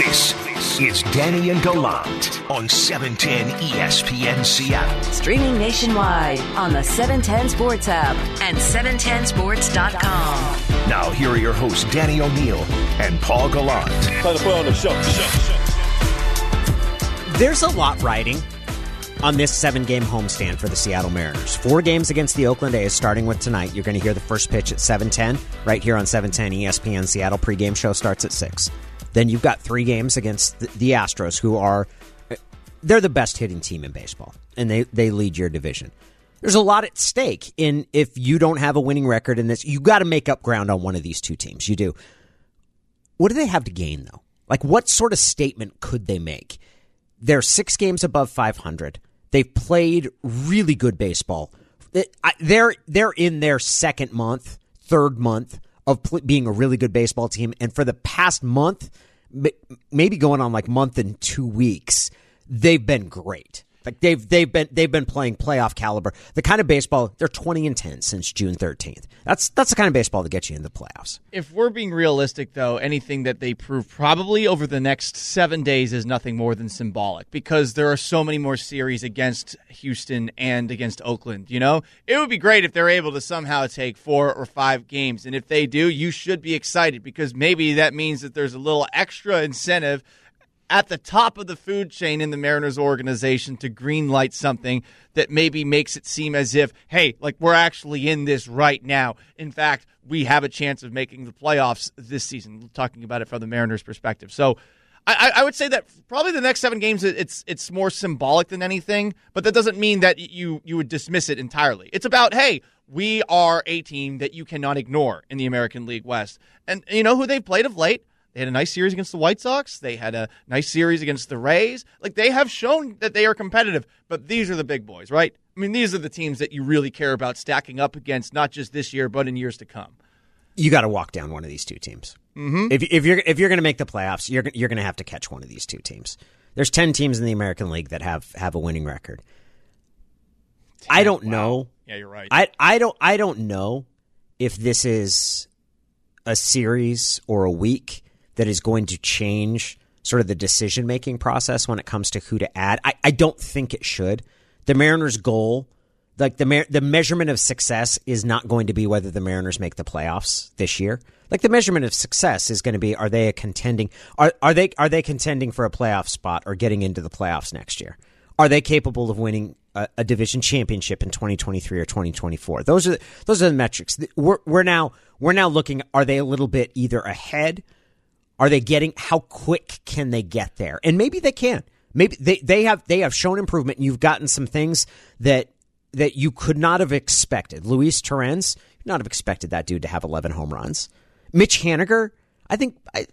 This is Danny and Gallant on 710 ESPN Seattle. Streaming nationwide on the 710 Sports app and 710sports.com. Now, here are your hosts, Danny O'Neill and Paul Gallant. Time to put on the show. There's a lot riding on this seven game homestand for the Seattle Mariners. Four games against the Oakland A's, starting with tonight. You're going to hear the first pitch at 710, right here on 710 ESPN Seattle. Pregame show starts at 6. Then you've got three games against the, Astros, who are they're the best hitting team in baseball, and they they lead your division. There's a lot at stake in if you don't have a winning record in this. You got to make up ground on one of these two teams. You do. What do they have to gain though? Like what sort of statement could they make? They're six games above 500. They've played really good baseball. They're they're in their second month, third month of being a really good baseball team, and for the past month, maybe going on like month and two weeks, they've been great. Like they've they've been they've been playing playoff caliber. The kind of baseball they're twenty and ten since June thirteenth. That's that's the kind of baseball that gets you in the playoffs. If we're being realistic, though, anything that they prove probably over the next seven days is nothing more than symbolic because there are so many more series against Houston and against Oakland. You know, it would be great if they're able to somehow take four or five games, and if they do, you should be excited because maybe that means that there's a little extra incentive at the top of the food chain in the Mariners organization to greenlight something that maybe makes it seem as if, hey, like we're actually in this right now. In fact, we have a chance of making the playoffs this season. Talking about it from the Mariners' perspective, so. I, I, would say that probably the next seven games it's it's more symbolic than anything, but that doesn't mean that you you would dismiss it entirely. It's about hey, we are a team that you cannot ignore in the American League West, and you know who they've played of late. They had a nice series against the White Sox. They had a nice series against the Rays. Like they have shown that they are competitive, but these are the big boys, right? I mean, these are the teams that you really care about stacking up against, not just this year, but in years to come. You got to walk down one of these two teams. Mm-hmm. If, if you're if you're going to make the playoffs, you're you're going to have to catch one of these two teams. There's ten teams in the American League that have have a winning record. 10, I don't wow. know. Yeah, you're right. I I don't I don't know if this is a series or a week that is going to change sort of the decision making process when it comes to who to add. I, I don't think it should. The Mariners' goal, like the the measurement of success, is not going to be whether the Mariners make the playoffs this year. Like the measurement of success is going to be are they a contending are are they are they contending for a playoff spot or getting into the playoffs next year? Are they capable of winning a, a division championship in 2023 or 2024? Those are those are the metrics. We're we're now we're now looking. Are they a little bit either ahead? Are they getting how quick can they get there? And maybe they can. Maybe they, they have they have shown improvement and you've gotten some things that that you could not have expected. Luis Torrens, you not have expected that dude to have 11 home runs. Mitch Haniger, I think I,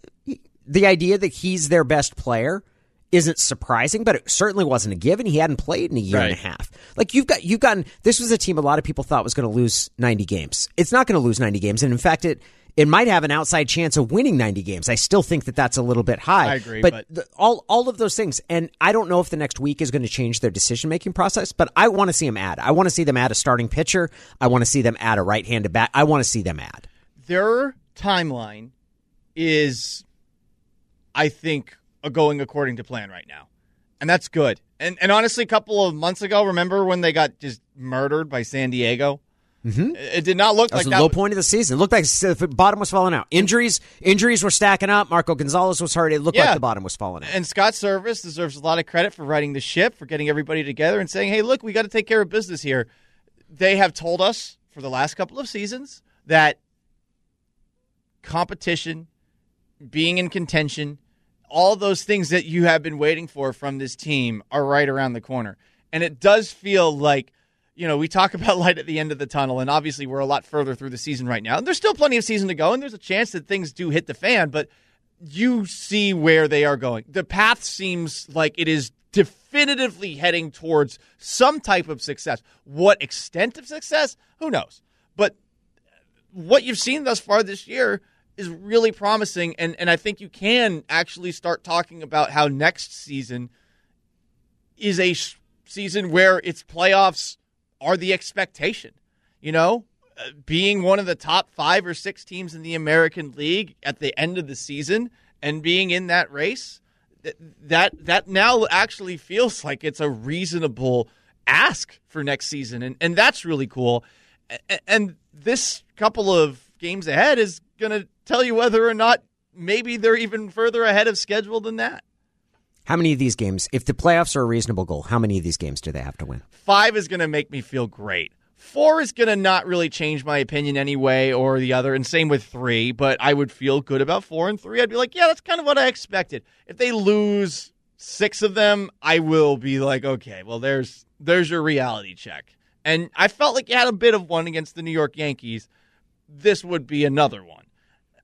the idea that he's their best player isn't surprising, but it certainly wasn't a given. He hadn't played in a year right. and a half. Like you've got you've gotten this was a team a lot of people thought was going to lose 90 games. It's not going to lose 90 games, and in fact, it it might have an outside chance of winning 90 games. I still think that that's a little bit high. I agree, but, but... The, all all of those things, and I don't know if the next week is going to change their decision making process. But I want to see them add. I want to see them add a starting pitcher. I want to see them add a right handed bat. I want to see them add. Their timeline is, I think, going according to plan right now, and that's good. And and honestly, a couple of months ago, remember when they got just murdered by San Diego? Mm-hmm. It did not look that like was that. low point of the season. It looked like the bottom was falling out. Injuries, injuries were stacking up. Marco Gonzalez was hurt. It looked yeah. like the bottom was falling out. And Scott Servais deserves a lot of credit for riding the ship, for getting everybody together and saying, "Hey, look, we got to take care of business here." They have told us for the last couple of seasons that competition, being in contention, all those things that you have been waiting for from this team are right around the corner. And it does feel like you know, we talk about light at the end of the tunnel, and obviously we're a lot further through the season right now. And there's still plenty of season to go, and there's a chance that things do hit the fan, but you see where they are going. The path seems like it is definitively heading towards some type of success. What extent of success? Who knows? But what you've seen thus far this year is really promising, and, and I think you can actually start talking about how next season is a season where it's playoffs are the expectation. You know, uh, being one of the top five or six teams in the American League at the end of the season and being in that race, that that now actually feels like it's a reasonable ask for next season, and and that's really cool. And this couple of games ahead is going to tell you whether or not maybe they're even further ahead of schedule than that. How many of these games, if the playoffs are a reasonable goal, how many of these games do they have to win? Five is going to make me feel great. Four is going to not really change my opinion anyway or the other, and same with three, but I would feel good about four and three. I'd be like, yeah, that's kind of what I expected. If they lose six of them, I will be like, okay, well, there's there's your reality check. And I felt like you had a bit of one against the New York Yankees. This would be another one.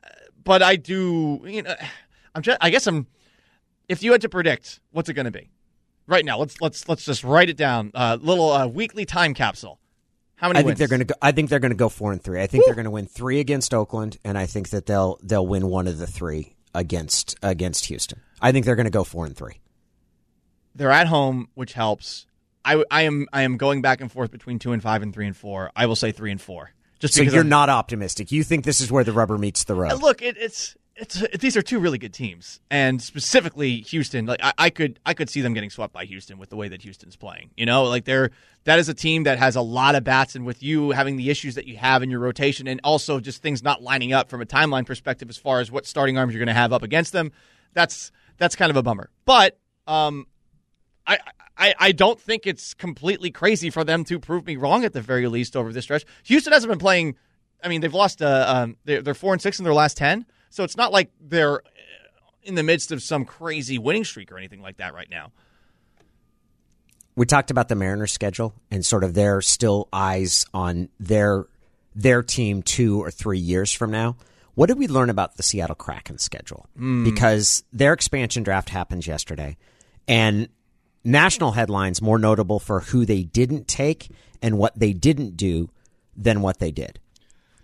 Uh, but I do, you know, I'm just, I guess I'm if you had to predict what's it going to be right now, let's let's let's just write it down. Uh, little uh, weekly time capsule. How many? I wins? think they're going to. Go, I think they're going to go four and three. I think Woo! they're going to win three against Oakland, and I think that they'll they'll win one of the three against against Houston. I think they're going to go four and three. They're at home, which helps. I, I am I am going back and forth between two and five and three and four. I will say three and four. Just so you're I'm, not optimistic. You think this is where the rubber meets the road. Look, it, it's these are two really good teams, and specifically Houston. Like I, I, could I could see them getting swept by Houston with the way that Houston's playing. You know, like they're that is a team that has a lot of bats, and with you having the issues that you have in your rotation, and also just things not lining up from a timeline perspective as far as what starting arms you're going to have up against them, that's that's kind of a bummer. But um, I. I, I don't think it's completely crazy for them to prove me wrong at the very least over this stretch. Houston hasn't been playing. I mean, they've lost. Uh, um, they're, they're four and six in their last ten. So it's not like they're in the midst of some crazy winning streak or anything like that right now. We talked about the Mariners schedule and sort of their still eyes on their their team two or three years from now. What did we learn about the Seattle Kraken schedule? Mm. Because their expansion draft happened yesterday, and national headlines more notable for who they didn't take and what they didn't do than what they did.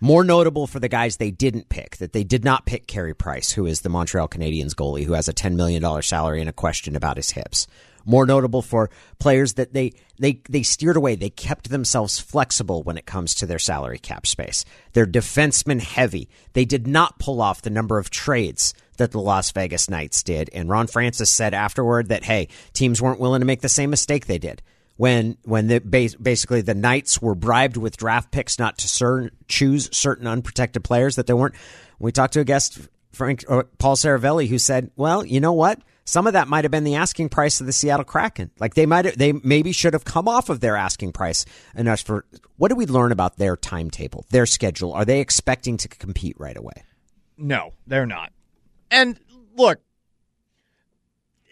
More notable for the guys they didn't pick, that they did not pick Carey Price, who is the Montreal Canadiens goalie, who has a $10 million salary and a question about his hips. More notable for players that they, they, they steered away. They kept themselves flexible when it comes to their salary cap space. They're defenseman heavy. They did not pull off the number of trades that the Las Vegas Knights did. And Ron Francis said afterward that, hey, teams weren't willing to make the same mistake they did when when the basically the Knights were bribed with draft picks not to choose certain unprotected players that they weren't. We talked to a guest, Frank uh, Paul Seravalli, who said, "Well, you know what." Some of that might have been the asking price of the Seattle Kraken. Like they might, they maybe should have come off of their asking price. And as for what do we learn about their timetable, their schedule? Are they expecting to compete right away? No, they're not. And look,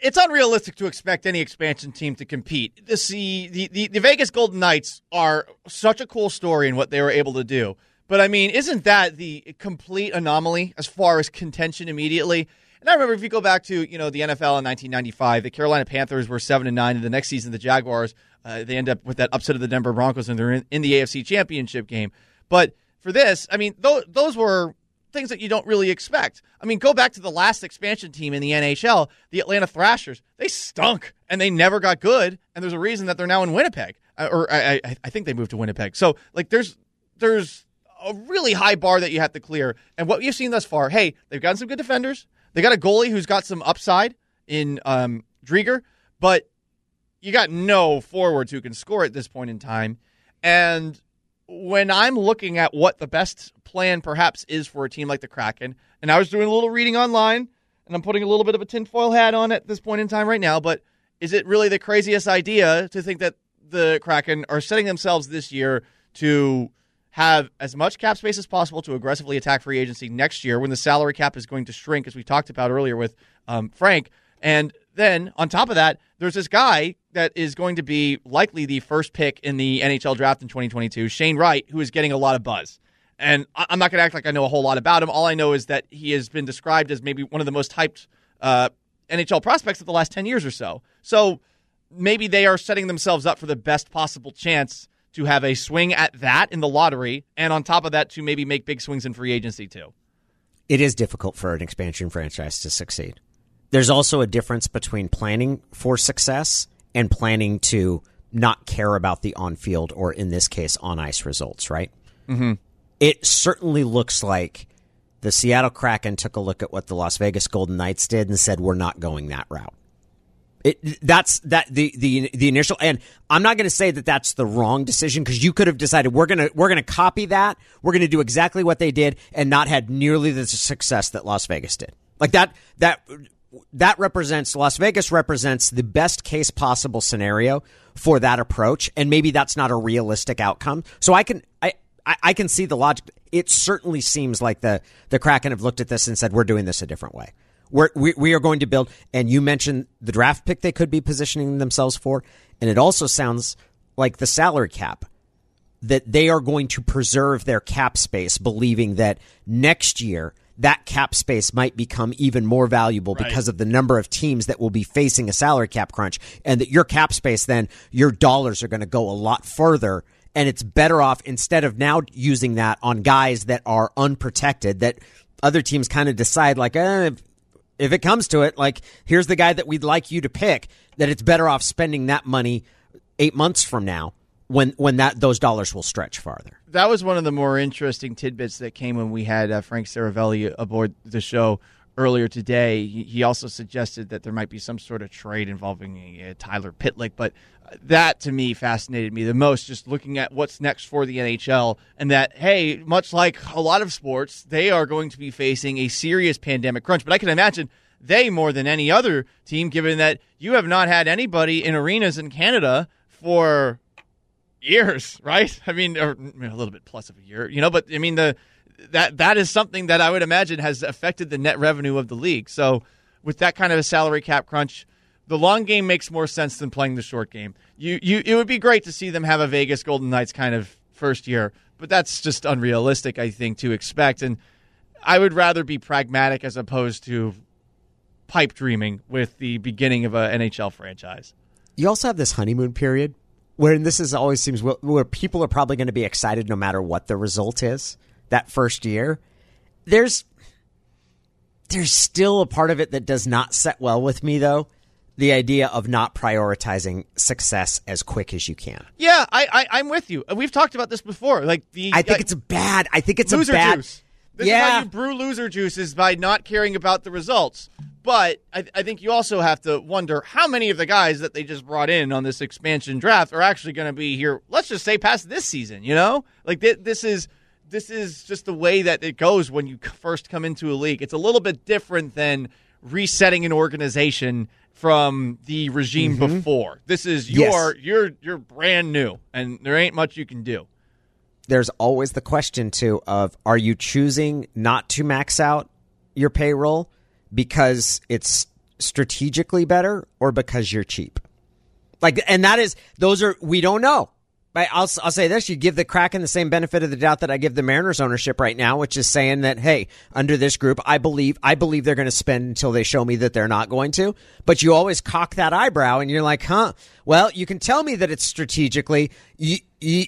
it's unrealistic to expect any expansion team to compete. The, the, the, Vegas Golden Knights are such a cool story in what they were able to do. But I mean, isn't that the complete anomaly as far as contention immediately? And I remember if you go back to you know the NFL in 1995, the Carolina Panthers were seven and nine, and the next season the Jaguars uh, they end up with that upset of the Denver Broncos, and they're in, in the AFC Championship game. But for this, I mean, th- those were things that you don't really expect. I mean, go back to the last expansion team in the NHL, the Atlanta Thrashers. They stunk and they never got good. And there's a reason that they're now in Winnipeg, uh, or I, I, I think they moved to Winnipeg. So like, there's there's a really high bar that you have to clear. And what you've seen thus far, hey, they've gotten some good defenders. They got a goalie who's got some upside in um, Driedger, but you got no forwards who can score at this point in time. And when I'm looking at what the best plan perhaps is for a team like the Kraken, and I was doing a little reading online, and I'm putting a little bit of a tinfoil hat on at this point in time right now, but is it really the craziest idea to think that the Kraken are setting themselves this year to have as much cap space as possible to aggressively attack free agency next year when the salary cap is going to shrink, as we talked about earlier with um, Frank, and then on top of that, there's this guy that is going to be likely the first pick in the NHL draft in 2022, Shane Wright, who is getting a lot of buzz. And I'm not going to act like I know a whole lot about him. All I know is that he has been described as maybe one of the most hyped uh, NHL prospects of the last 10 years or so. So maybe they are setting themselves up for the best possible chance to have a swing at that in the lottery, and on top of that, to maybe make big swings in free agency too. It is difficult for an expansion franchise to succeed. There's also a difference between planning for success and planning to not care about the on field or, in this case, on ice results, right? Mm-hmm. It certainly looks like the Seattle Kraken took a look at what the Las Vegas Golden Knights did and said, "We're not going that route." It, that's that the the the initial and I'm not going to say that that's the wrong decision because you could have decided we're going to we're to copy that we're going to do exactly what they did and not had nearly the success that Las Vegas did like that that that represents Las Vegas represents the best case possible scenario for that approach and maybe that's not a realistic outcome. So I can I I, can see the logic. It certainly seems like the the Kraken have looked at this and said we're doing this a different way. We're, we, we are going to build, and you mentioned the draft pick they could be positioning themselves for, and it also sounds like the salary cap that they are going to preserve their cap space, believing that next year that cap space might become even more valuable right. because of the number of teams that will be facing a salary cap crunch, and that your cap space then your dollars are going to go a lot further. And it's better off instead of now using that on guys that are unprotected that other teams kind of decide like, eh, if it comes to it, like here's the guy that we'd like you to pick, that it's better off spending that money eight months from now when when that those dollars will stretch farther. That was one of the more interesting tidbits that came when we had uh, Frank Seravalli aboard the show earlier today. He also suggested that there might be some sort of trade involving uh, Tyler Pitlick, but that to me fascinated me the most just looking at what's next for the NHL and that hey much like a lot of sports they are going to be facing a serious pandemic crunch but I can imagine they more than any other team given that you have not had anybody in arenas in Canada for years right I mean a little bit plus of a year you know but I mean the that that is something that I would imagine has affected the net revenue of the league so with that kind of a salary cap crunch the long game makes more sense than playing the short game. You, you, it would be great to see them have a Vegas Golden Knights kind of first year, but that's just unrealistic, I think, to expect. And I would rather be pragmatic as opposed to pipe dreaming with the beginning of an NHL franchise. You also have this honeymoon period where this is always seems where people are probably going to be excited no matter what the result is that first year. There's there's still a part of it that does not set well with me though the idea of not prioritizing success as quick as you can. Yeah, I, I am with you. We've talked about this before. Like the I think uh, it's bad. I think it's a bad. Juice. This yeah. is how you brew loser juices by not caring about the results. But I, I think you also have to wonder how many of the guys that they just brought in on this expansion draft are actually going to be here. Let's just say past this season. You know, like th- this is this is just the way that it goes when you first come into a league. It's a little bit different than resetting an organization from the regime mm-hmm. before. This is your yes. you're you're brand new and there ain't much you can do. There's always the question too of are you choosing not to max out your payroll because it's strategically better or because you're cheap? Like and that is those are we don't know. I'll, I'll say this: you give the Kraken the same benefit of the doubt that I give the Mariners ownership right now, which is saying that, hey, under this group, I believe I believe they're going to spend until they show me that they're not going to. But you always cock that eyebrow, and you're like, huh? Well, you can tell me that it's strategically. You, you,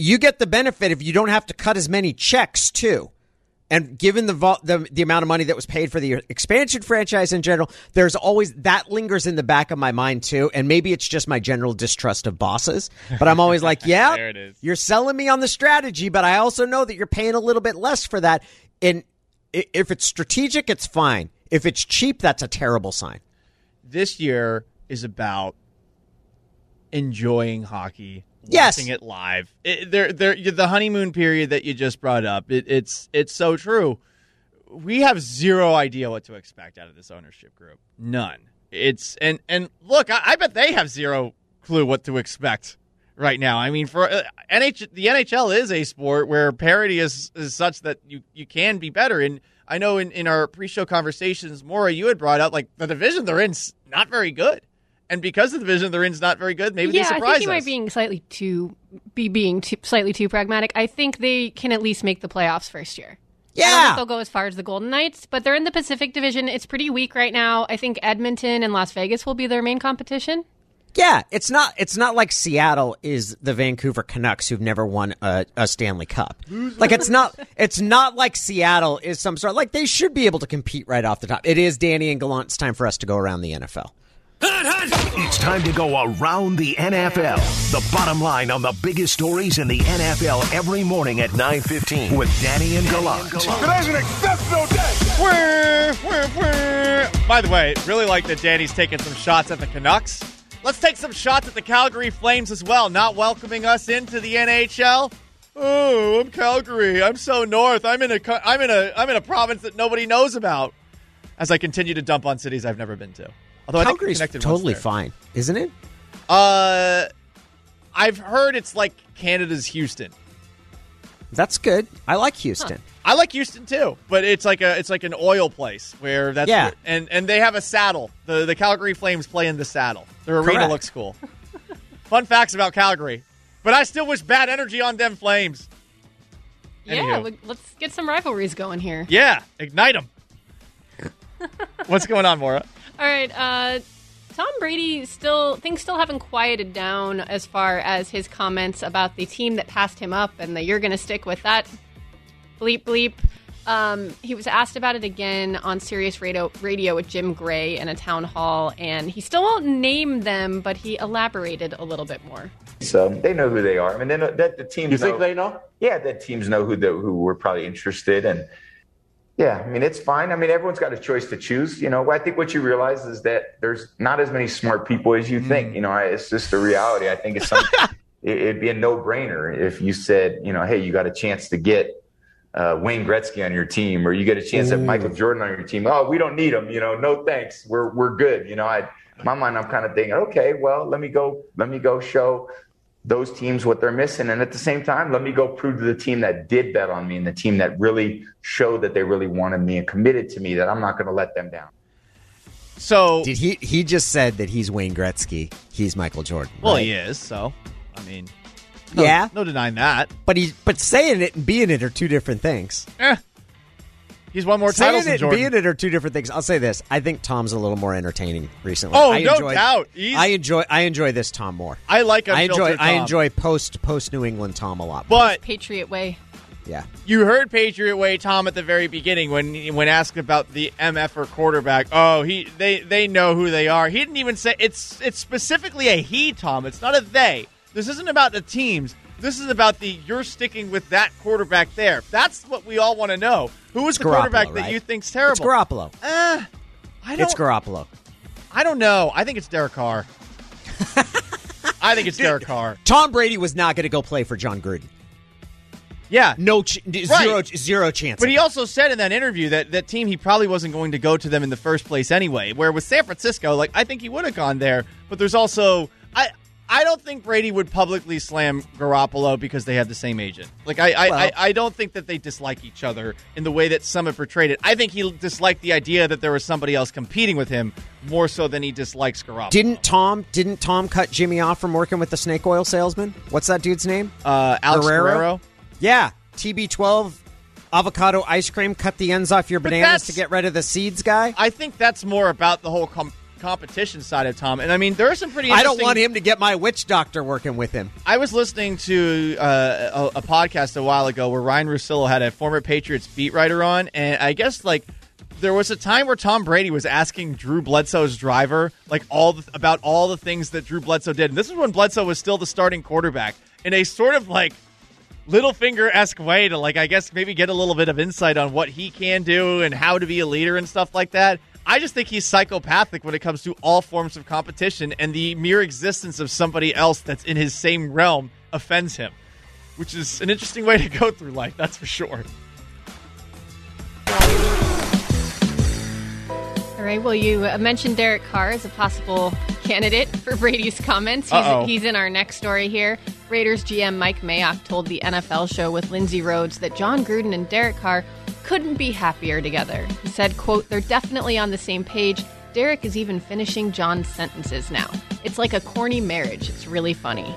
you get the benefit if you don't have to cut as many checks too. And given the, the the amount of money that was paid for the expansion franchise in general, there's always that lingers in the back of my mind too. And maybe it's just my general distrust of bosses, but I'm always like, yeah, you're selling me on the strategy, but I also know that you're paying a little bit less for that. And if it's strategic, it's fine. If it's cheap, that's a terrible sign. This year is about enjoying hockey yes. watching it live. It, there, there, the honeymoon period that you just brought up. It, it's it's so true. We have zero idea what to expect out of this ownership group. None. It's and and look, I, I bet they have zero clue what to expect right now. I mean, for uh, NH, the NHL is a sport where parity is is such that you you can be better. And I know in in our pre-show conversations, Maura, you had brought up like the division they're in not very good and because of the division they're in is not very good, maybe yeah, they surprise us. I think you us. might being slightly too be being too, slightly too pragmatic. I think they can at least make the playoffs first year. Yeah, I don't think they'll go as far as the Golden Knights, but they're in the Pacific Division. It's pretty weak right now. I think Edmonton and Las Vegas will be their main competition. Yeah, it's not. It's not like Seattle is the Vancouver Canucks who've never won a, a Stanley Cup. Like it's not. It's not like Seattle is some sort. Like they should be able to compete right off the top. It is Danny and Gallant. It's time for us to go around the NFL. It's time to go around the NFL. The bottom line on the biggest stories in the NFL every morning at 9:15 with Danny and Gallant. Today's an exceptional day. By the way, really like that Danny's taking some shots at the Canucks. Let's take some shots at the Calgary Flames as well, not welcoming us into the NHL. Oh, I'm Calgary. I'm so north. I'm in a co- I'm in a I'm in a province that nobody knows about. As I continue to dump on cities I've never been to. Although I think Calgary's we connected totally there. fine, isn't it? Uh, I've heard it's like Canada's Houston. That's good. I like Houston. I like Houston too, but it's like a it's like an oil place where that's Yeah. where- and and they have a saddle. The the Calgary Flames play in the saddle. Their arena Correct. looks cool. Fun facts about Calgary, but I still wish bad energy on them Flames. Yeah, Anywho. we- let's get some rivalries going here. Yeah, ignite them. What's going on, Maura? All right, uh, Tom Brady still things still haven't quieted down as far as his comments about the team that passed him up and that you're going to stick with that bleep bleep. Um, he was asked about it again on Sirius Radio, radio with Jim Gray in a town hall, and he still won't name them, but he elaborated a little bit more. So they know who they are. I mean, they know that the teams. You think know, they know? Yeah, the teams know who the, who we're probably interested and. Yeah, I mean it's fine. I mean everyone's got a choice to choose. You know, I think what you realize is that there's not as many smart people as you think. You know, I- it's just the reality. I think it's some, it- it'd be a no-brainer if you said, you know, hey, you got a chance to get uh, Wayne Gretzky on your team, or you get a chance to have Michael Jordan on your team. Oh, we don't need him. You know, no thanks. We're we're good. You know, I my mind, I'm kind of thinking, okay, well, let me go, let me go show those teams what they're missing, and at the same time, let me go prove to the team that did bet on me and the team that really showed that they really wanted me and committed to me that I'm not going to let them down. So, Did he? He just said that he's Wayne Gretzky. He's Michael Jordan. well, right? he is. So, I mean, no, Yeah, no denying that. but he but saying it and being it are two different things. Eh, he's won more Saying titles it than and being it are two different things. I'll say this: I think Tom's a little more entertaining recently. Oh, I no enjoy, doubt. He's- I enjoy. I enjoy this Tom more. I like I unfiltered enjoy. I enjoy post post New England Tom a lot. More. but Patriot way. yeah, You heard Patriot Way Tom at the very beginning when when asked about the MF or quarterback. Oh, he they they know who they are. He didn't even say it's it's specifically a he Tom. It's not a they. This isn't about the teams. This is about the you're sticking with that quarterback there. That's what we all want to know. Who is the Garoppolo, quarterback that right? you think's terrible? it's Garoppolo. Eh, I don't. It's Garoppolo. I don't know. I think it's Derek Carr. I think it's Derek Carr. Tom Brady was not going to go play for Jon Gruden. Yeah, No, ch- zero, zero chance. But he also said in that interview that that team he probably wasn't going to go to them in the first place anyway. Where with San Francisco, like I think he would have gone there. But there's also I I don't think Brady would publicly slam Garoppolo because they have the same agent. Like I I, Well- I I don't think that they dislike each other in the way that some have portrayed it. I think he disliked the idea that there was somebody else competing with him more so than he dislikes Garoppolo. Didn't Tom? Didn't Tom cut Jimmy off from working with the snake oil salesman? What's that dude's name? uh, Alex Guerrero? Yeah, TB12 avocado ice cream. Cut the ends off your bananas to get rid of the seeds, guy. I think that's more about the whole com- competition side of Tom. And I mean, there are some pretty. I don't want him to get my witch doctor working with him. I was listening to uh, a, a podcast a while ago where Ryan Russillo had a former Patriots beat writer on, and I guess like there was a time where Tom Brady was asking Drew Bledsoe's driver like all the, about all the things that Drew Bledsoe did, and this is when Bledsoe was still the starting quarterback in a sort of like Littlefinger esque way to like I guess maybe get a little bit of insight on what he can do and how to be a leader and stuff like that. I just think he's psychopathic when it comes to all forms of competition, and the mere existence of somebody else that's in his same realm offends him, which is an interesting way to go through life, that's for sure. All right. Well, you mentioned Derek Carr as a possible candidate for Brady's comments. He's, he's in our next story here. Raiders GM Mike Mayock told the NFL show with Lindsay Rhodes that Jon Gruden and Derek Carr couldn't be happier together. He said, quote, they're definitely on the same page. Derek is even finishing Jon's sentences now. It's like a corny marriage. It's really funny.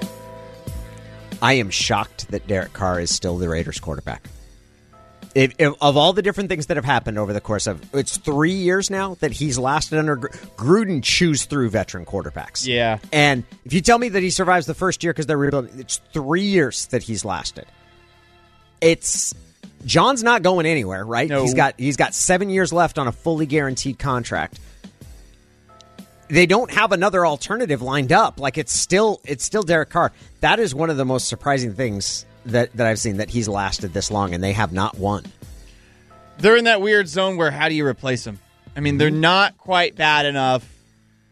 I am shocked that Derek Carr is still the Raiders quarterback. Of all the different things that have happened over the course of it's three years now that he's lasted under Gruden, chews through veteran quarterbacks. Yeah. and if you tell me that he survives the first year because they're rebuilding, it's three years that he's lasted. It's Jon's not going anywhere, right? No. He's got he's got seven years left on a fully guaranteed contract. they don't have another alternative lined up. Like it's still it's still Derek Carr. That is one of the most surprising things that that I've seen that he's lasted this long and they have not won. They're in that weird zone where how do you replace them? I mean, they're mm-hmm. not quite bad enough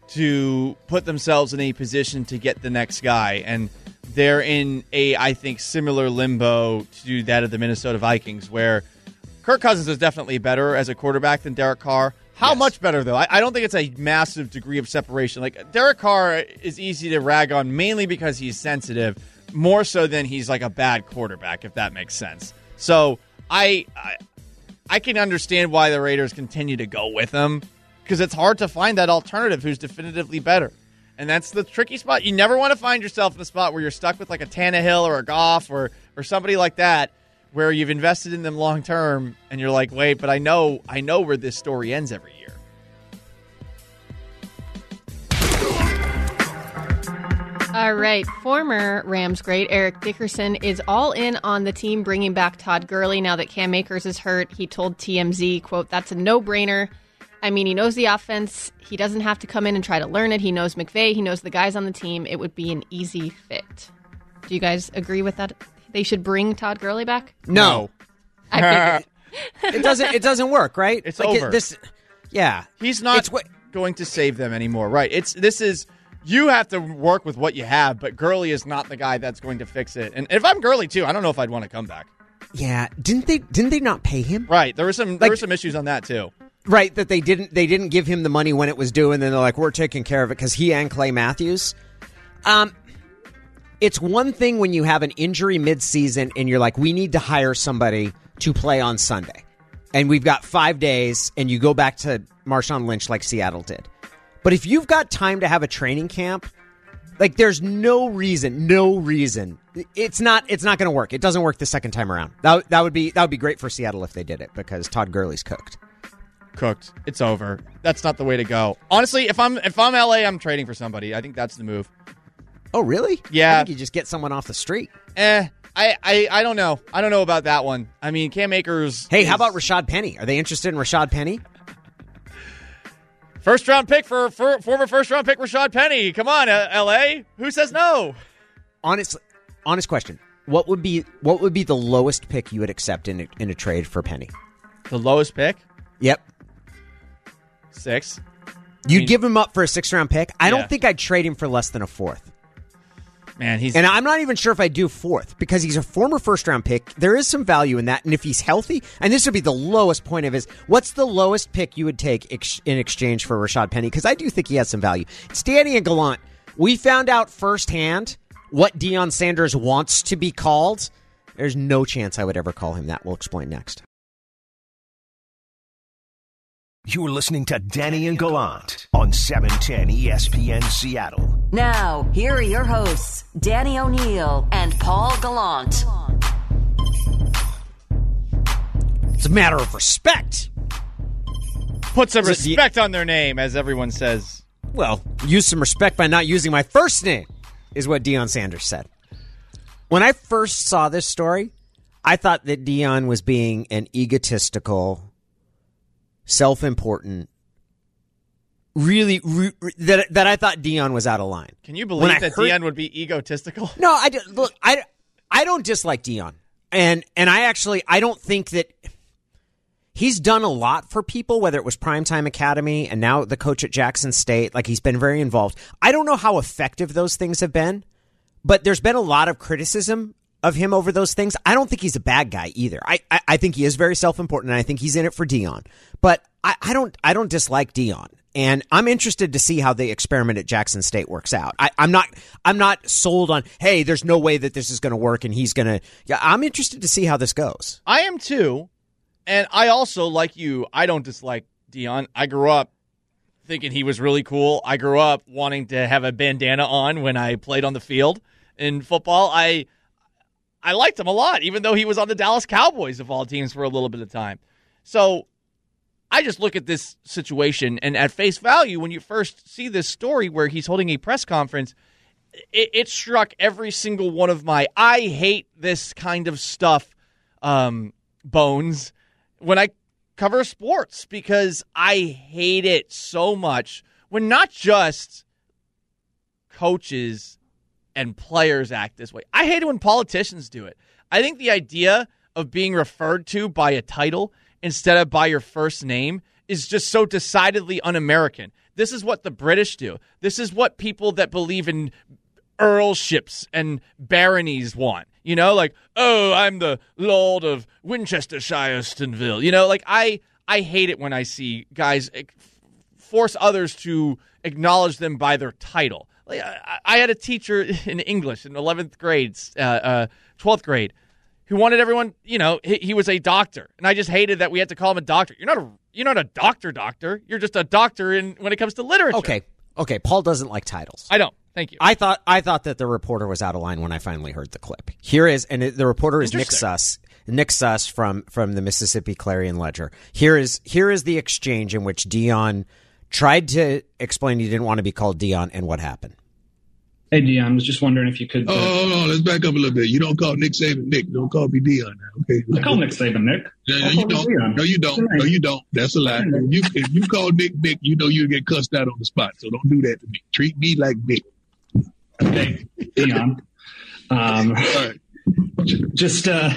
to put themselves in a position to get the next guy, and they're in a I think similar limbo to that of the Minnesota Vikings, where Kirk Cousins is definitely better as a quarterback than Derek Carr. How Yes. much better though? I, I don't think it's a massive degree of separation. Like Derek Carr is easy to rag on mainly because he's sensitive, more so than he's like a bad quarterback, if that makes sense. So I I, I can understand why the Raiders continue to go with him because it's hard to find that alternative who's definitively better. And that's the tricky spot. You never want to find yourself in a spot where you're stuck with like a Tannehill or a Goff or or somebody like that where you've invested in them long term and you're like, wait, but I know I know where this story ends every year. All right. Former Rams great Eric Dickerson is all in on the team bringing back Todd Gurley now that Cam Akers is hurt. He told TMZ, quote, that's a no-brainer. I mean, he knows the offense. He doesn't have to come in and try to learn it. He knows McVay. He knows the guys on the team. It would be an easy fit. Do you guys agree with that? They should bring Todd Gurley back? No, I figured. it doesn't. It doesn't work, right? It's Like, it- over. this, yeah, He's not It's what- going to save them anymore. Right. It's this is you have to work with what you have, but Gurley is not the guy that's going to fix it. And if I'm Gurley too, I don't know if I'd want to come back. yeah. Didn't they? Didn't they not pay him? Right. There were some there Like- were some issues on that too. Right, that they didn't. They didn't give him the money when it was due, and then they're like, "We're taking care of it" because he and Clay Matthews. Um, it's one thing when you have an injury midseason and you're like, "We need to hire somebody to play on Sunday," and we've got five days, and you go back to Marshawn Lynch like Seattle did. But if you've got time to have a training camp, like there's no reason, no reason. It's not. It's not going to work. It doesn't work the second time around. That that would be that would be great for Seattle if they did it because Todd Gurley's cooked. Cooked. It's over. That's not the way to go. Honestly, if I'm if I'm LA, I'm trading for somebody. I think that's the move. Oh, really? Yeah. I think you just get someone off the street. Eh, I, I, I don't know. I don't know about that one. I mean, Cam Akers. Hey, how about Rashad Penny? Are they interested in Rashad Penny? First round pick for, for former first round pick Rashad Penny? Come on, L.A. Who says no? Honestly, honest question. What would be what would be the lowest pick you would accept in a, in a trade for Penny? The lowest pick, Yep. six. You'd mean- give him up for a six round pick. I Yeah. don't think I'd trade him for less than a fourth. Man, he's And I'm not even sure if I do fourth because he's a former first round pick. There is some value in that. And if he's healthy, and this would be the lowest point of his, what's the lowest pick you would take ex- in exchange for Rashad Penny? Because I do think he has some value. It's Danny and Gallant. We found out firsthand what Deion Sanders wants to be called. There's no chance I would ever call him that. We'll explain next. You're listening to Danny and Gallant on E 710 ESPN Seattle. Now, here are your hosts, Danny O'Neill and Paul Gallant. It's a matter of respect. put some Is it the- respect on their name, as everyone says. Well, use some respect by not using my first name, is what Deion Sanders said. When I first saw this story, I thought that Deion was being an egotistical, self important, really, re, re- that, that I thought Deion was out of line. Can you believe I that heard- Deion would be egotistical? No, I don't, look. I, I don't dislike Deion, and and I actually I don't think that he's done a lot for people. Whether it was Primetime Academy and now the coach at Jackson State, like he's been very involved. I don't know how effective those things have been, but there's been a lot of criticism of him over those things. I don't think he's a bad guy either. I I, I think he is very self important, and I think he's in it for Deion. But I, I don't I don't dislike Deion. And I'm interested to see how the experiment at Jackson State works out. I, I'm not I'm not sold on hey, there's no way that this is going to work and he's going to. Yeah, I'm interested to see how this goes. I am too, and I also like you. I don't dislike Deion. I grew up thinking he was really cool. I grew up wanting to have a bandana on when I played on the field in football. I I liked him a lot, even though he was on the Dallas Cowboys of all teams for a little bit of time. So I just look at this situation, and at face value, when you first see this story where he's holding a press conference, it, it struck every single one of my I hate this kind of stuff um, bones when I cover sports because I hate it so much when not just coaches and players act this way. I hate it when politicians do it. I think the idea of being referred to by a title instead of by your first name is just so decidedly un American. This is what the British do. This is what people that believe in earlships and baronies want. You know, like, oh, I'm the Lord of Winchestershire, Stonville. You know, like I I hate it when I see guys force others to acknowledge them by their title. Like I, I had a teacher in English in 11th grade, uh, uh, 12th grade, who wanted everyone, you know, he, he, was a doctor, and I just hated that we had to call him a doctor. You're not a you're not a doctor doctor. You're just a doctor in when it comes to literature. Okay, okay. Paul doesn't like titles. I don't. Thank you. I thought I thought that the reporter was out of line when I finally heard the clip. Here is, and the reporter is Nick Suss. Nick Suss from from the Mississippi Clarion Ledger. Here is here is the exchange in which Deion tried to explain he didn't want to be called Deion and what happened. Hey, Deion, I was just wondering if you could. Uh... Oh, hold on. Let's back up a little bit. You don't call Nick Saban Nick. Don't call me Deion now. Okay. I call Nick Saban Nick. Yeah, you don't. No, you don't. No, you don't. That's a lie. If you, if you call Nick Nick, you know you'll get cussed out on the spot. So don't do that to me. Treat me like Nick. Okay, Deion. Um, All right. Just. uh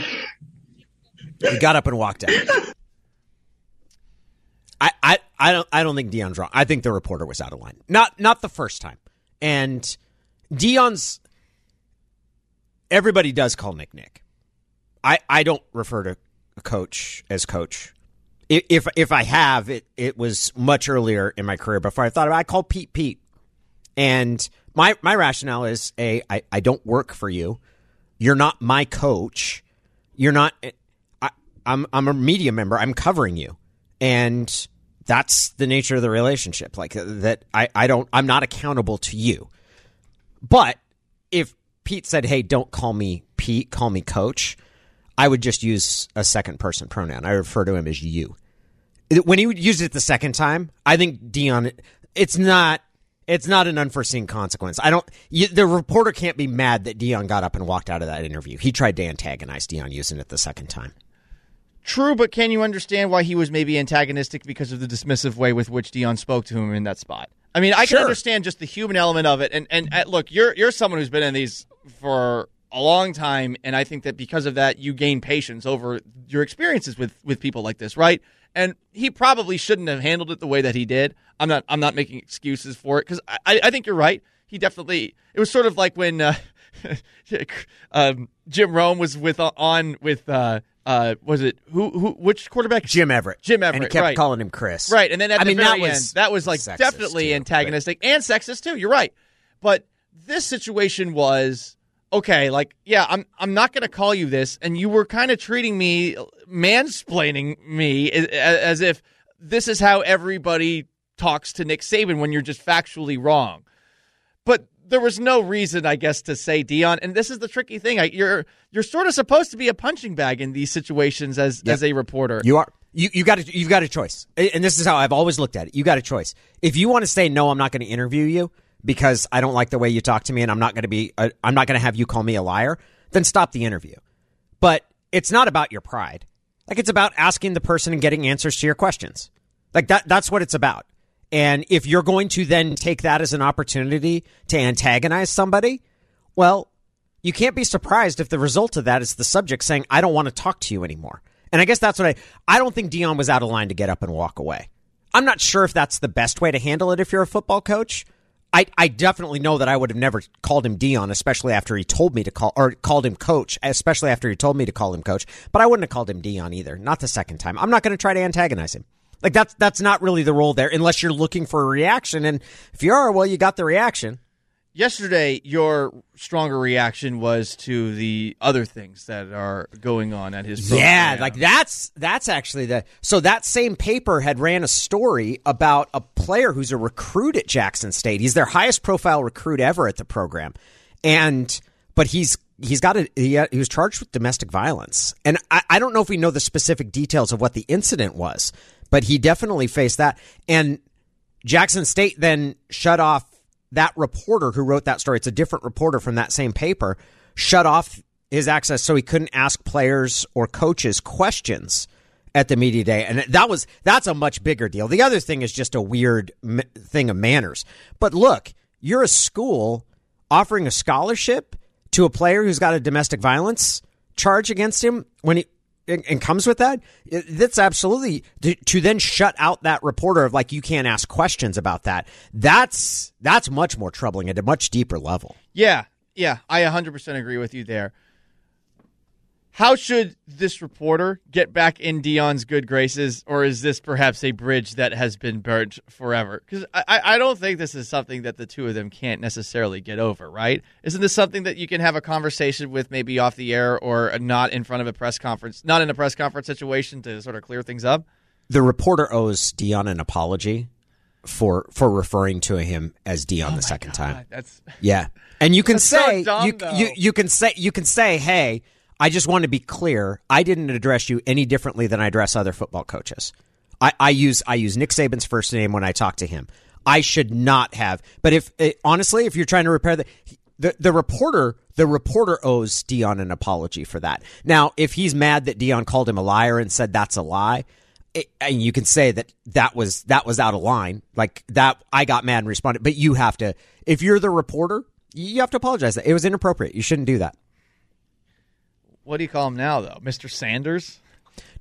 He got up and walked out. I, I, I don't I don't think Deion's wrong. I think the reporter was out of line. Not not the first time. And Deion's everybody does call Nick Nick. I, I don't refer to a coach as coach. If if I have it, it was much earlier in my career before I thought about. It. I call Pete Pete, and my my rationale is a I, I don't work for you. You're not my coach. You're not. I, I'm I'm a media member. I'm covering you, and that's the nature of the relationship. Like uh, that, I I don't. I'm not accountable to you. But if Pete said, "Hey, don't call me Pete, call me Coach," I would just use a second person pronoun. I refer to him as you. When he used it the second time, I think Deion. It's not. It's not an unforeseen consequence. I don't. You, the reporter can't be mad that Deion got up and walked out of that interview. He tried to antagonize Deion using it the second time. True, but can you understand why he was maybe antagonistic because of the dismissive way with which Deion spoke to him in that spot? I mean, I can understand just the human element of it, and and uh, look, you're you're someone who's been in these for a long time, and I think that because of that, you gain patience over your experiences with with people like this, right? And he probably shouldn't have handled it the way that he did. I'm not I'm not making excuses for it because I, I think you're right. He definitely it was sort of like when uh, um, Jim Rome was with uh, on with uh, uh, was it who who which quarterback? Jim Everett. Jim Everett. And he kept right. calling him Chris. Right, and then at I the mean, very that end, was that was like definitely too, antagonistic and sexist too. You're right, but this situation was okay. Like, yeah, I'm I'm not going to call you this, and you were kind of treating me mansplaining me as, as if this is how everybody talks to Nick Saban when you're just factually wrong. But there was no reason, I guess, to say Deion. And this is the tricky thing. I, you're you're sort of supposed to be a punching bag in these situations as yep. as a reporter. You are. You you got you've got a choice, and this is how I've always looked at it. You got a choice. If you want to say no, I'm not going to interview you because I don't like the way you talk to me, and I'm not going to be uh, I'm not going to have you call me a liar. Then stop the interview. But it's not about your pride. Like it's about asking the person and getting answers to your questions. Like that that's what it's about. And if you're going to then take that as an opportunity to antagonize somebody, well, you can't be surprised if the result of that is the subject saying, I don't want to talk to you anymore. And I guess that's what I, I don't think Deion was out of line to get up and walk away. I'm not sure if that's the best way to handle it if you're a football coach. I, I definitely know that I would have never called him Deion, especially after he told me to call, or called him coach, especially after he told me to call him coach. But I wouldn't have called him Deion either. Not the second time. I'm not going to try to antagonize him. Like that's that's not really the role there, unless you're looking for a reaction. And if you are, well, you got the reaction. Yesterday, your stronger reaction was to the other things that are going on at his program. Yeah, like that's that's actually the so that same paper had ran a story about a player who's a recruit at Jackson State. He's their highest profile recruit ever at the program, and but he's he's got a he, uh, he was charged with domestic violence, and I, I don't know if we know the specific details of what the incident was, but he definitely faced that. And Jackson State then shut off that reporter who wrote that story. It's a different reporter from that same paper. Shut off his access so he couldn't ask players or coaches questions at the media day, and that was that's a much bigger deal. The other thing is just a weird thing of manners. But look, you're a school offering a scholarship to a player who's got a domestic violence charge against him when he and, and comes with that. That's absolutely to, to then shut out that reporter of like you can't ask questions about that. That's that's much more troubling at a much deeper level. Yeah, yeah, I 100% agree with you there. How should this reporter get back in Deion's good graces, or is this perhaps a bridge that has been burnt forever? Because I, I don't think this is something that the two of them can't necessarily get over, right? Isn't this something that you can have a conversation with maybe off the air or not in front of a press conference, not in a press conference situation to sort of clear things up? The reporter owes Deion an apology for for referring to him as Deion oh the second time. That's Yeah, and you can That's so say dumb, you, you you can say you can say, hey, I just want to be clear. I didn't address you any differently than I address other football coaches. I, I use I use Nick Saban's first name when I talk to him. I should not have. But if eh, honestly, if you're trying to repair the the, the reporter the reporter owes Deion an apology for that. Now, if he's mad that Deion called him a liar and said that's a lie, it, and you can say that that was that was out of line like that i got mad and responded but you have to if you're the reporter you have to apologize that it was inappropriate you shouldn't do that what do you call him now, though, Mister Sanders?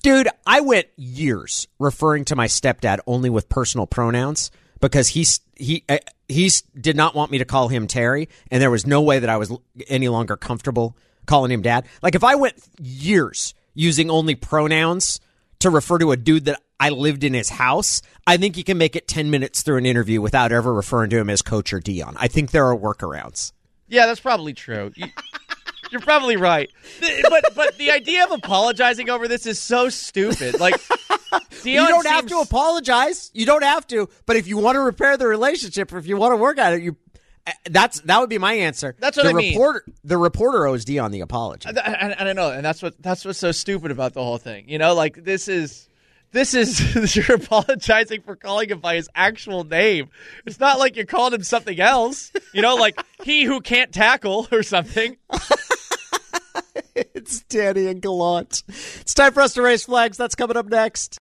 dude i went years referring to my stepdad only with personal pronouns because he's he uh, he's did not want me to call him terry and there was no way that i was any longer comfortable calling him dad like if i went years using only pronouns to refer to a dude that i lived in his house i think you can make it 10 minutes through an interview without ever referring to him as coach or Deion i think there are workarounds Yeah, that's probably true. You, you're probably right. But but the idea of apologizing over this is so stupid. Like Deion you don't have to apologize. You don't have to. But if you want to repair the relationship, or if you want to work at it, you uh, that's that would be my answer. That's what the I mean. reporter. The reporter owes Deion the apology. I, and I know, and that's what that's what's so stupid about the whole thing. You know, like this is this is you're apologizing for calling him by his actual name. It's not like you called him something else. You know, like he who can't tackle or something. it's Danny and Gallant. It's time for us to raise flags. That's coming up next.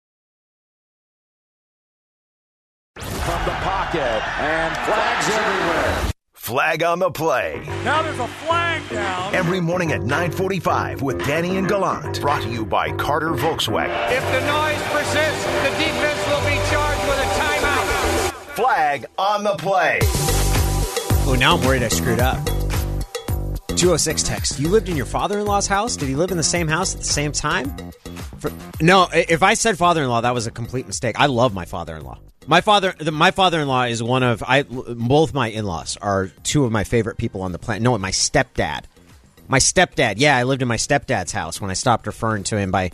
from the pocket and flags everywhere. Flag on the play. Now there's a flag down. Every morning at 945 with Danny and Gallant. Brought to you by Carter Volkswagen. If the noise persists, the defense will be charged with a timeout. Flag on the play. Oh, now I'm worried I screwed up. 206 text. You lived in your father in law's house? Did he live in the same house at the same time? For, no, if I said father in law, that was a complete mistake. I love my father in law. My father, the, my father in law is one of I. Both my in laws are two of my favorite people on the planet. No, my stepdad. My stepdad. Yeah, I lived in my stepdad's house when I stopped referring to him by.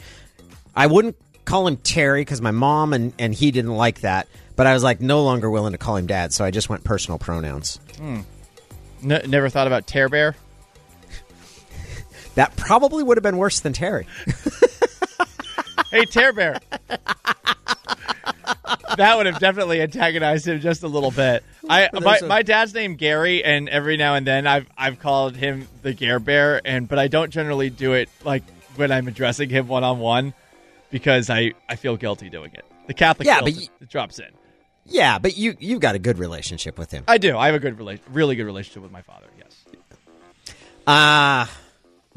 I wouldn't call him Terry because my mom and, and he didn't like that. But I was like no longer willing to call him dad, so I just went personal pronouns. Hmm. N- never thought about Tear Bear. That probably would have been worse than Terry. Hey, Tear Bear. that would have definitely antagonized him just a little bit. I my, my dad's name Gary, and every now and then I've I've called him the Gare Bear, and but I don't generally do it like when I'm addressing him one on one because I I feel guilty doing it. The Catholic Yeah, but it drops in. Yeah, but you you've got a good relationship with him. I do. I have a good rela- really good relationship with my father. Yes. Uh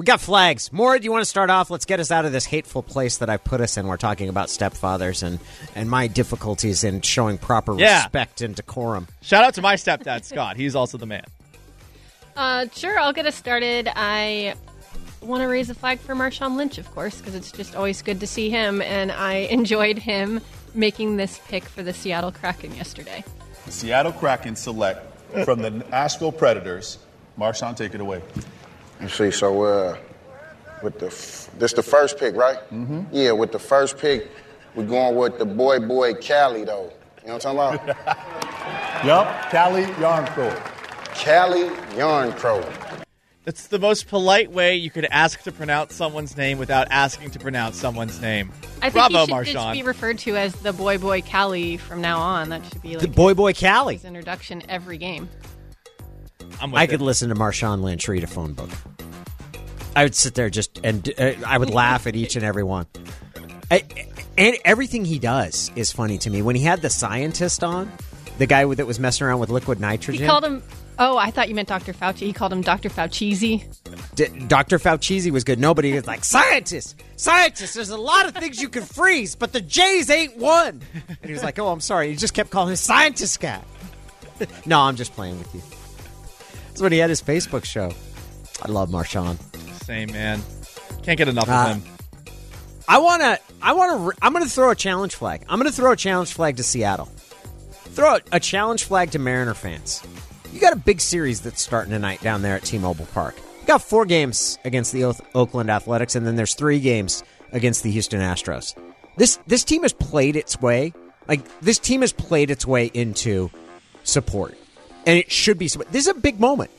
we got flags. Maura, do you want to start off? Let's get us out of this hateful place that I've put us in. We're talking about stepfathers and and my difficulties in showing proper Yeah. respect and decorum. Shout out to my stepdad Scott. He's also the man. Uh, sure, I'll get us started. I want to raise a flag for Marshawn Lynch, of course, because it's just always good to see him, and I enjoyed him making this pick for the Seattle Kraken yesterday. The Seattle Kraken select from the Nashville Predators. Marshawn, take it away. You see, so uh, with the f- this the first pick, right? Mm-hmm. Yeah, with the first pick, we're going with the boy boy Cali though. You know what I'm talking about? Yup, Calle Järnkrok. Calle Järnkrok. That's the most polite way you could ask to pronounce someone's name without asking to pronounce someone's name. I think Bravo, he should just be referred to as the Boy Boy Cali from now on. That should be like The boy boy Cali. his introduction every game. I'm with I it. could listen to Marshawn Lynch read a phone book. I would sit there just and uh, I would laugh at each and every one. I, And everything he does is funny to me. When he had the scientist on, the guy that was messing around with liquid nitrogen, He called him. Oh, I thought you meant Dr. Fauci. He called him Dr. Fauci. D- Dr. Fauci was good. Nobody was like, scientist, scientist, there's a lot of things you can freeze, but the J's ain't one. And he was like, oh, I'm sorry. He just kept calling him scientist guy. no, I'm just playing with you. That's when he had his Facebook show. I love Marshawn. Same man. Can't get enough Uh, of him. I want to, I want to, I'm going to throw a challenge flag. I'm going to throw a challenge flag to Seattle. Throw a, a challenge flag to Mariner fans. You got a big series that's starting tonight down there at T-Mobile Park. You got four games against the Oak- Oakland Athletics, and then there's three games against the Houston Astros. This this team has played its way, like this team has played its way into support, and it should be. This is a big moment.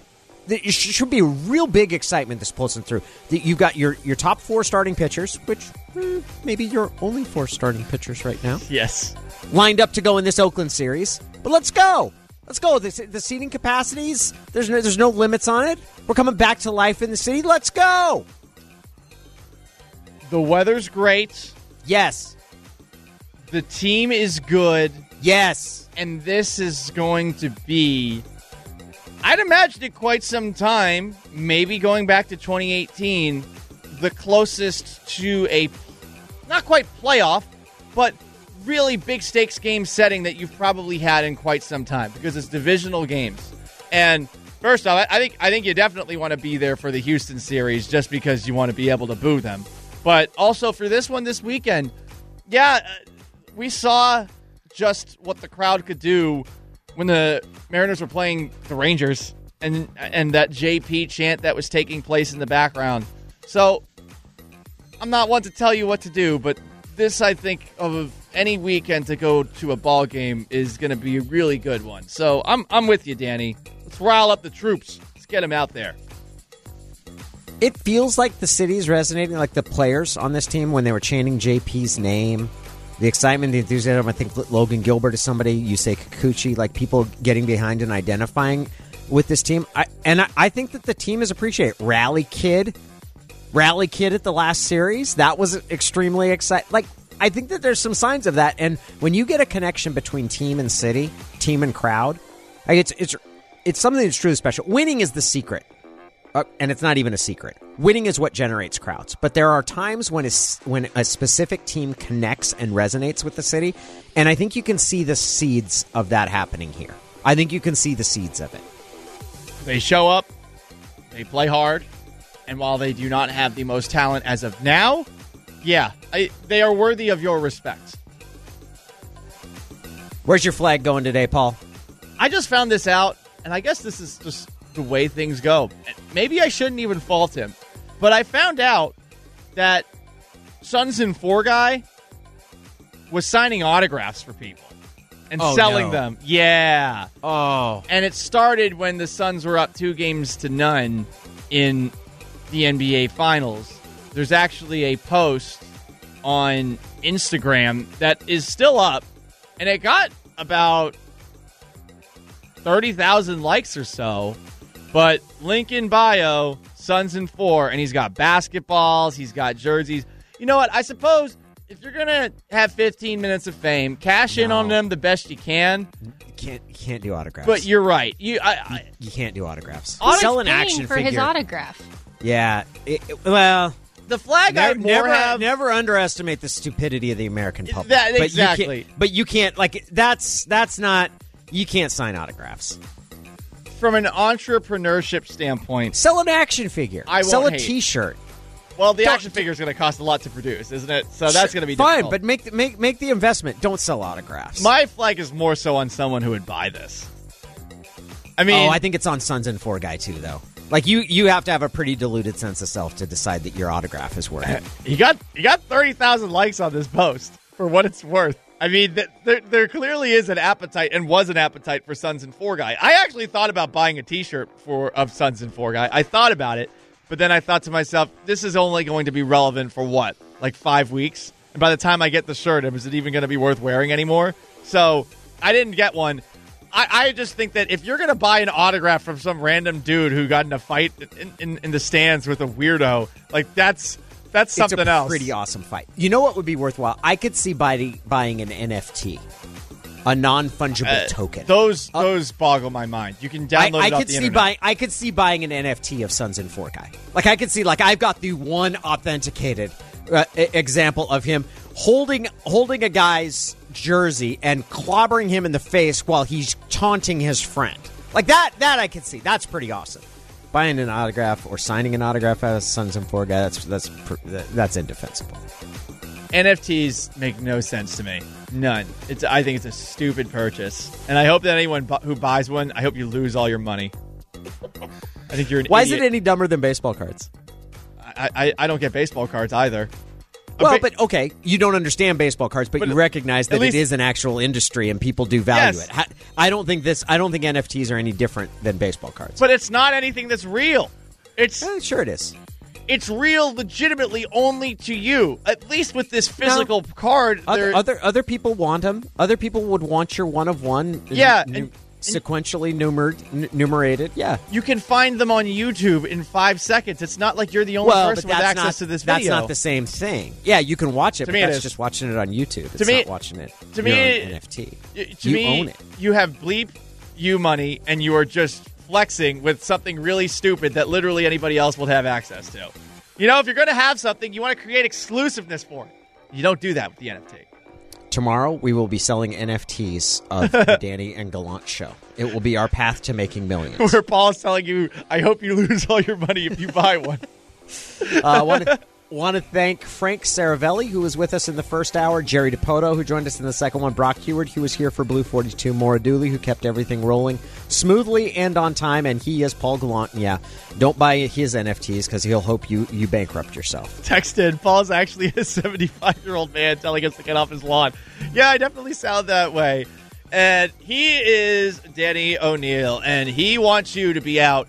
It should be a real big excitement that's pulsing through. You've got your your top four starting pitchers, which hmm, maybe your only four starting pitchers right now Yes. lined up to go in this Oakland series. But let's go. Let's go. The, the seating capacities, there's no, there's no limits on it. We're coming back to life in the city. Let's go. The weather's great. Yes. The team is good. Yes. And this is going to be, I'd imagine it quite some time, maybe going back to 2018, the closest to a, not quite playoff, but really big stakes game setting that you've probably had in quite some time because it's divisional games. And first off, I think I think you definitely want to be there for the Houston series just because you want to be able to boo them. But also for this one this weekend, yeah, uh, we saw just what the crowd could do when the Mariners were playing the Rangers and and that JP chant that was taking place in the background. So I'm not one to tell you what to do, but this I think of any weekend to go to a ball game is going to be a really good one. So I'm I'm with you, Danny. Let's rile up the troops. Let's get them out there. It feels like the city's resonating, like the players on this team when they were chanting JP's name. The excitement, the enthusiasm. I think Logan Gilbert is somebody. You say Kikuchi, like people getting behind and identifying with this team. I, and I, I think that the team is appreciated. Rally Kid, Rally Kid at the last series, that was extremely exciting. Like I think that there's some signs of that. And when you get a connection between team and city, team and crowd, like it's it's it's something that's truly special. Winning is the secret. Uh, and it's not even a secret. Winning is what generates crowds. But there are times when a, when a specific team connects and resonates with the city, and I think you can see the seeds of that happening here. I think you can see the seeds of it. They show up, they play hard, and while they do not have the most talent as of now, yeah, I, they are worthy of your respect. Where's your flag going today, Paul? I just found this out, and I guess this is just the way things go. Maybe I shouldn't even fault him, but I found out that Suns in Four guy was signing autographs for people and Oh, selling no. them. Yeah. Oh. And it started when the Suns were up two games to none in the NBA Finals. There's actually a post on Instagram that is still up, and it got about 30,000 likes or so. But link in bio, Suns in four, and he's got basketballs, he's got jerseys. You know what? I suppose if you're going to have 15 minutes of fame, cash in No. on them the best you can. You can't you can't do autographs. But you're right. You, I, I, you can't do autographs. He's Sell an action for figure. his autograph. Yeah. It- it- well, the flag I never more never, have. never underestimate the stupidity of the American public. That- But you exactly. can't- But you can't like that's that's not you can't sign autographs. From an entrepreneurship standpoint, Sell an action figure. I Sell a hate. T-shirt. well, the Don't- action figure is going to cost a lot to produce, isn't it? So that's going to be fine. difficult. But make the, make make the investment. Don't sell autographs. my flag is more so on someone who would buy this. I mean, oh, I think it's on Suns in Four guy too, though. Like you, you have to have a pretty diluted sense of self to decide that your autograph is worth it. he got you got thirty thousand likes on this post for what it's worth. I mean, th- there, there clearly is an appetite and was an appetite for Suns in Four Guy. I actually thought about buying a T-shirt for of Suns in Four Guy. I thought about it, but then I thought to myself, this is only going to be relevant for what, like five weeks. And by the time I get the shirt, is it even going to be worth wearing anymore? So I didn't get one. I, I just think that if you're going to buy an autograph from some random dude who got in a fight in, in, in the stands with a weirdo, like that's that's something it's a else. Pretty awesome fight. You know what would be worthwhile? I could see buying buying an NFT, a non fungible Uh, token. Those those boggle my mind. You can I, download I it off could the see internet. buying. I could see buying an NFT of Suns in Four Guy. Like I could see, like I've got the one authenticated uh, example of him holding holding a guy's jersey and clobbering him in the face while he's taunting his friend. Like that. That I could see. That's pretty awesome. Buying an autograph or signing an autograph as a Suns in Four Guy. That's that's that's indefensible. NFTs make no sense to me. None. It's. I think it's a stupid purchase, and I hope that anyone bu- who buys one, I hope you lose all your money. I think you're an Why idiot. is it any dumber than baseball cards? I, I I don't get baseball cards either. Well, ba- but okay, you don't understand baseball cards, but, But you recognize that least- it is an actual industry and people do value Yes. it. I don't think this. I don't think NFTs are any different than baseball cards. But it's not anything that's real. It's Eh, sure it is. it's real legitimately only to you. At least with this physical card, Other, other other people want them. Other people would want your one of one. Yeah, nu- and- sequentially numered, n- numerated. Yeah. you can find them on YouTube in five seconds. It's not like you're the only well, person with access not, to this video. That's not the same thing. Yeah, you can watch it, To but me that's is. just watching it on YouTube. It's me- not watching it. to me- NFT. Y- to you me, own it. You have bleep you money, and you are just flexing with something really stupid that literally anybody else will have access to. You know, if you're going to have something, you want to create exclusiveness for it. You don't do that with the NFT. Tomorrow we will be selling NFTs of the Danny and Gallant show. It will be our path to making millions. Where Paul's telling you, I hope you lose all your money if you buy one. I uh, want to want to thank Frank Seravalli, who was with us in the first hour, Jerry Dipoto, who joined us in the second one, Brock Huard, who was here for Blue 42, Maura Dooley, who kept everything rolling smoothly and on time, and he is Paul Gallant. Yeah, don't buy his NFTs because he'll hope you, you bankrupt yourself. Texted, Paul's actually a 75 year old man telling us to get off his lawn. Yeah, I definitely sound that way. And he is Danny O'Neil, and he wants you to be out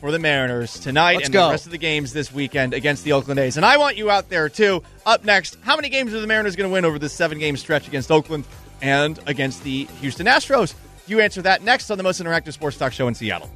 for the Mariners tonight Let's and go. the rest of the games this weekend against the Oakland A's. And I want you out there too. Up next, how many games are the Mariners going to win over this seven game stretch against Oakland and against the Houston Astros? You answer that next on the most interactive sports talk show in Seattle.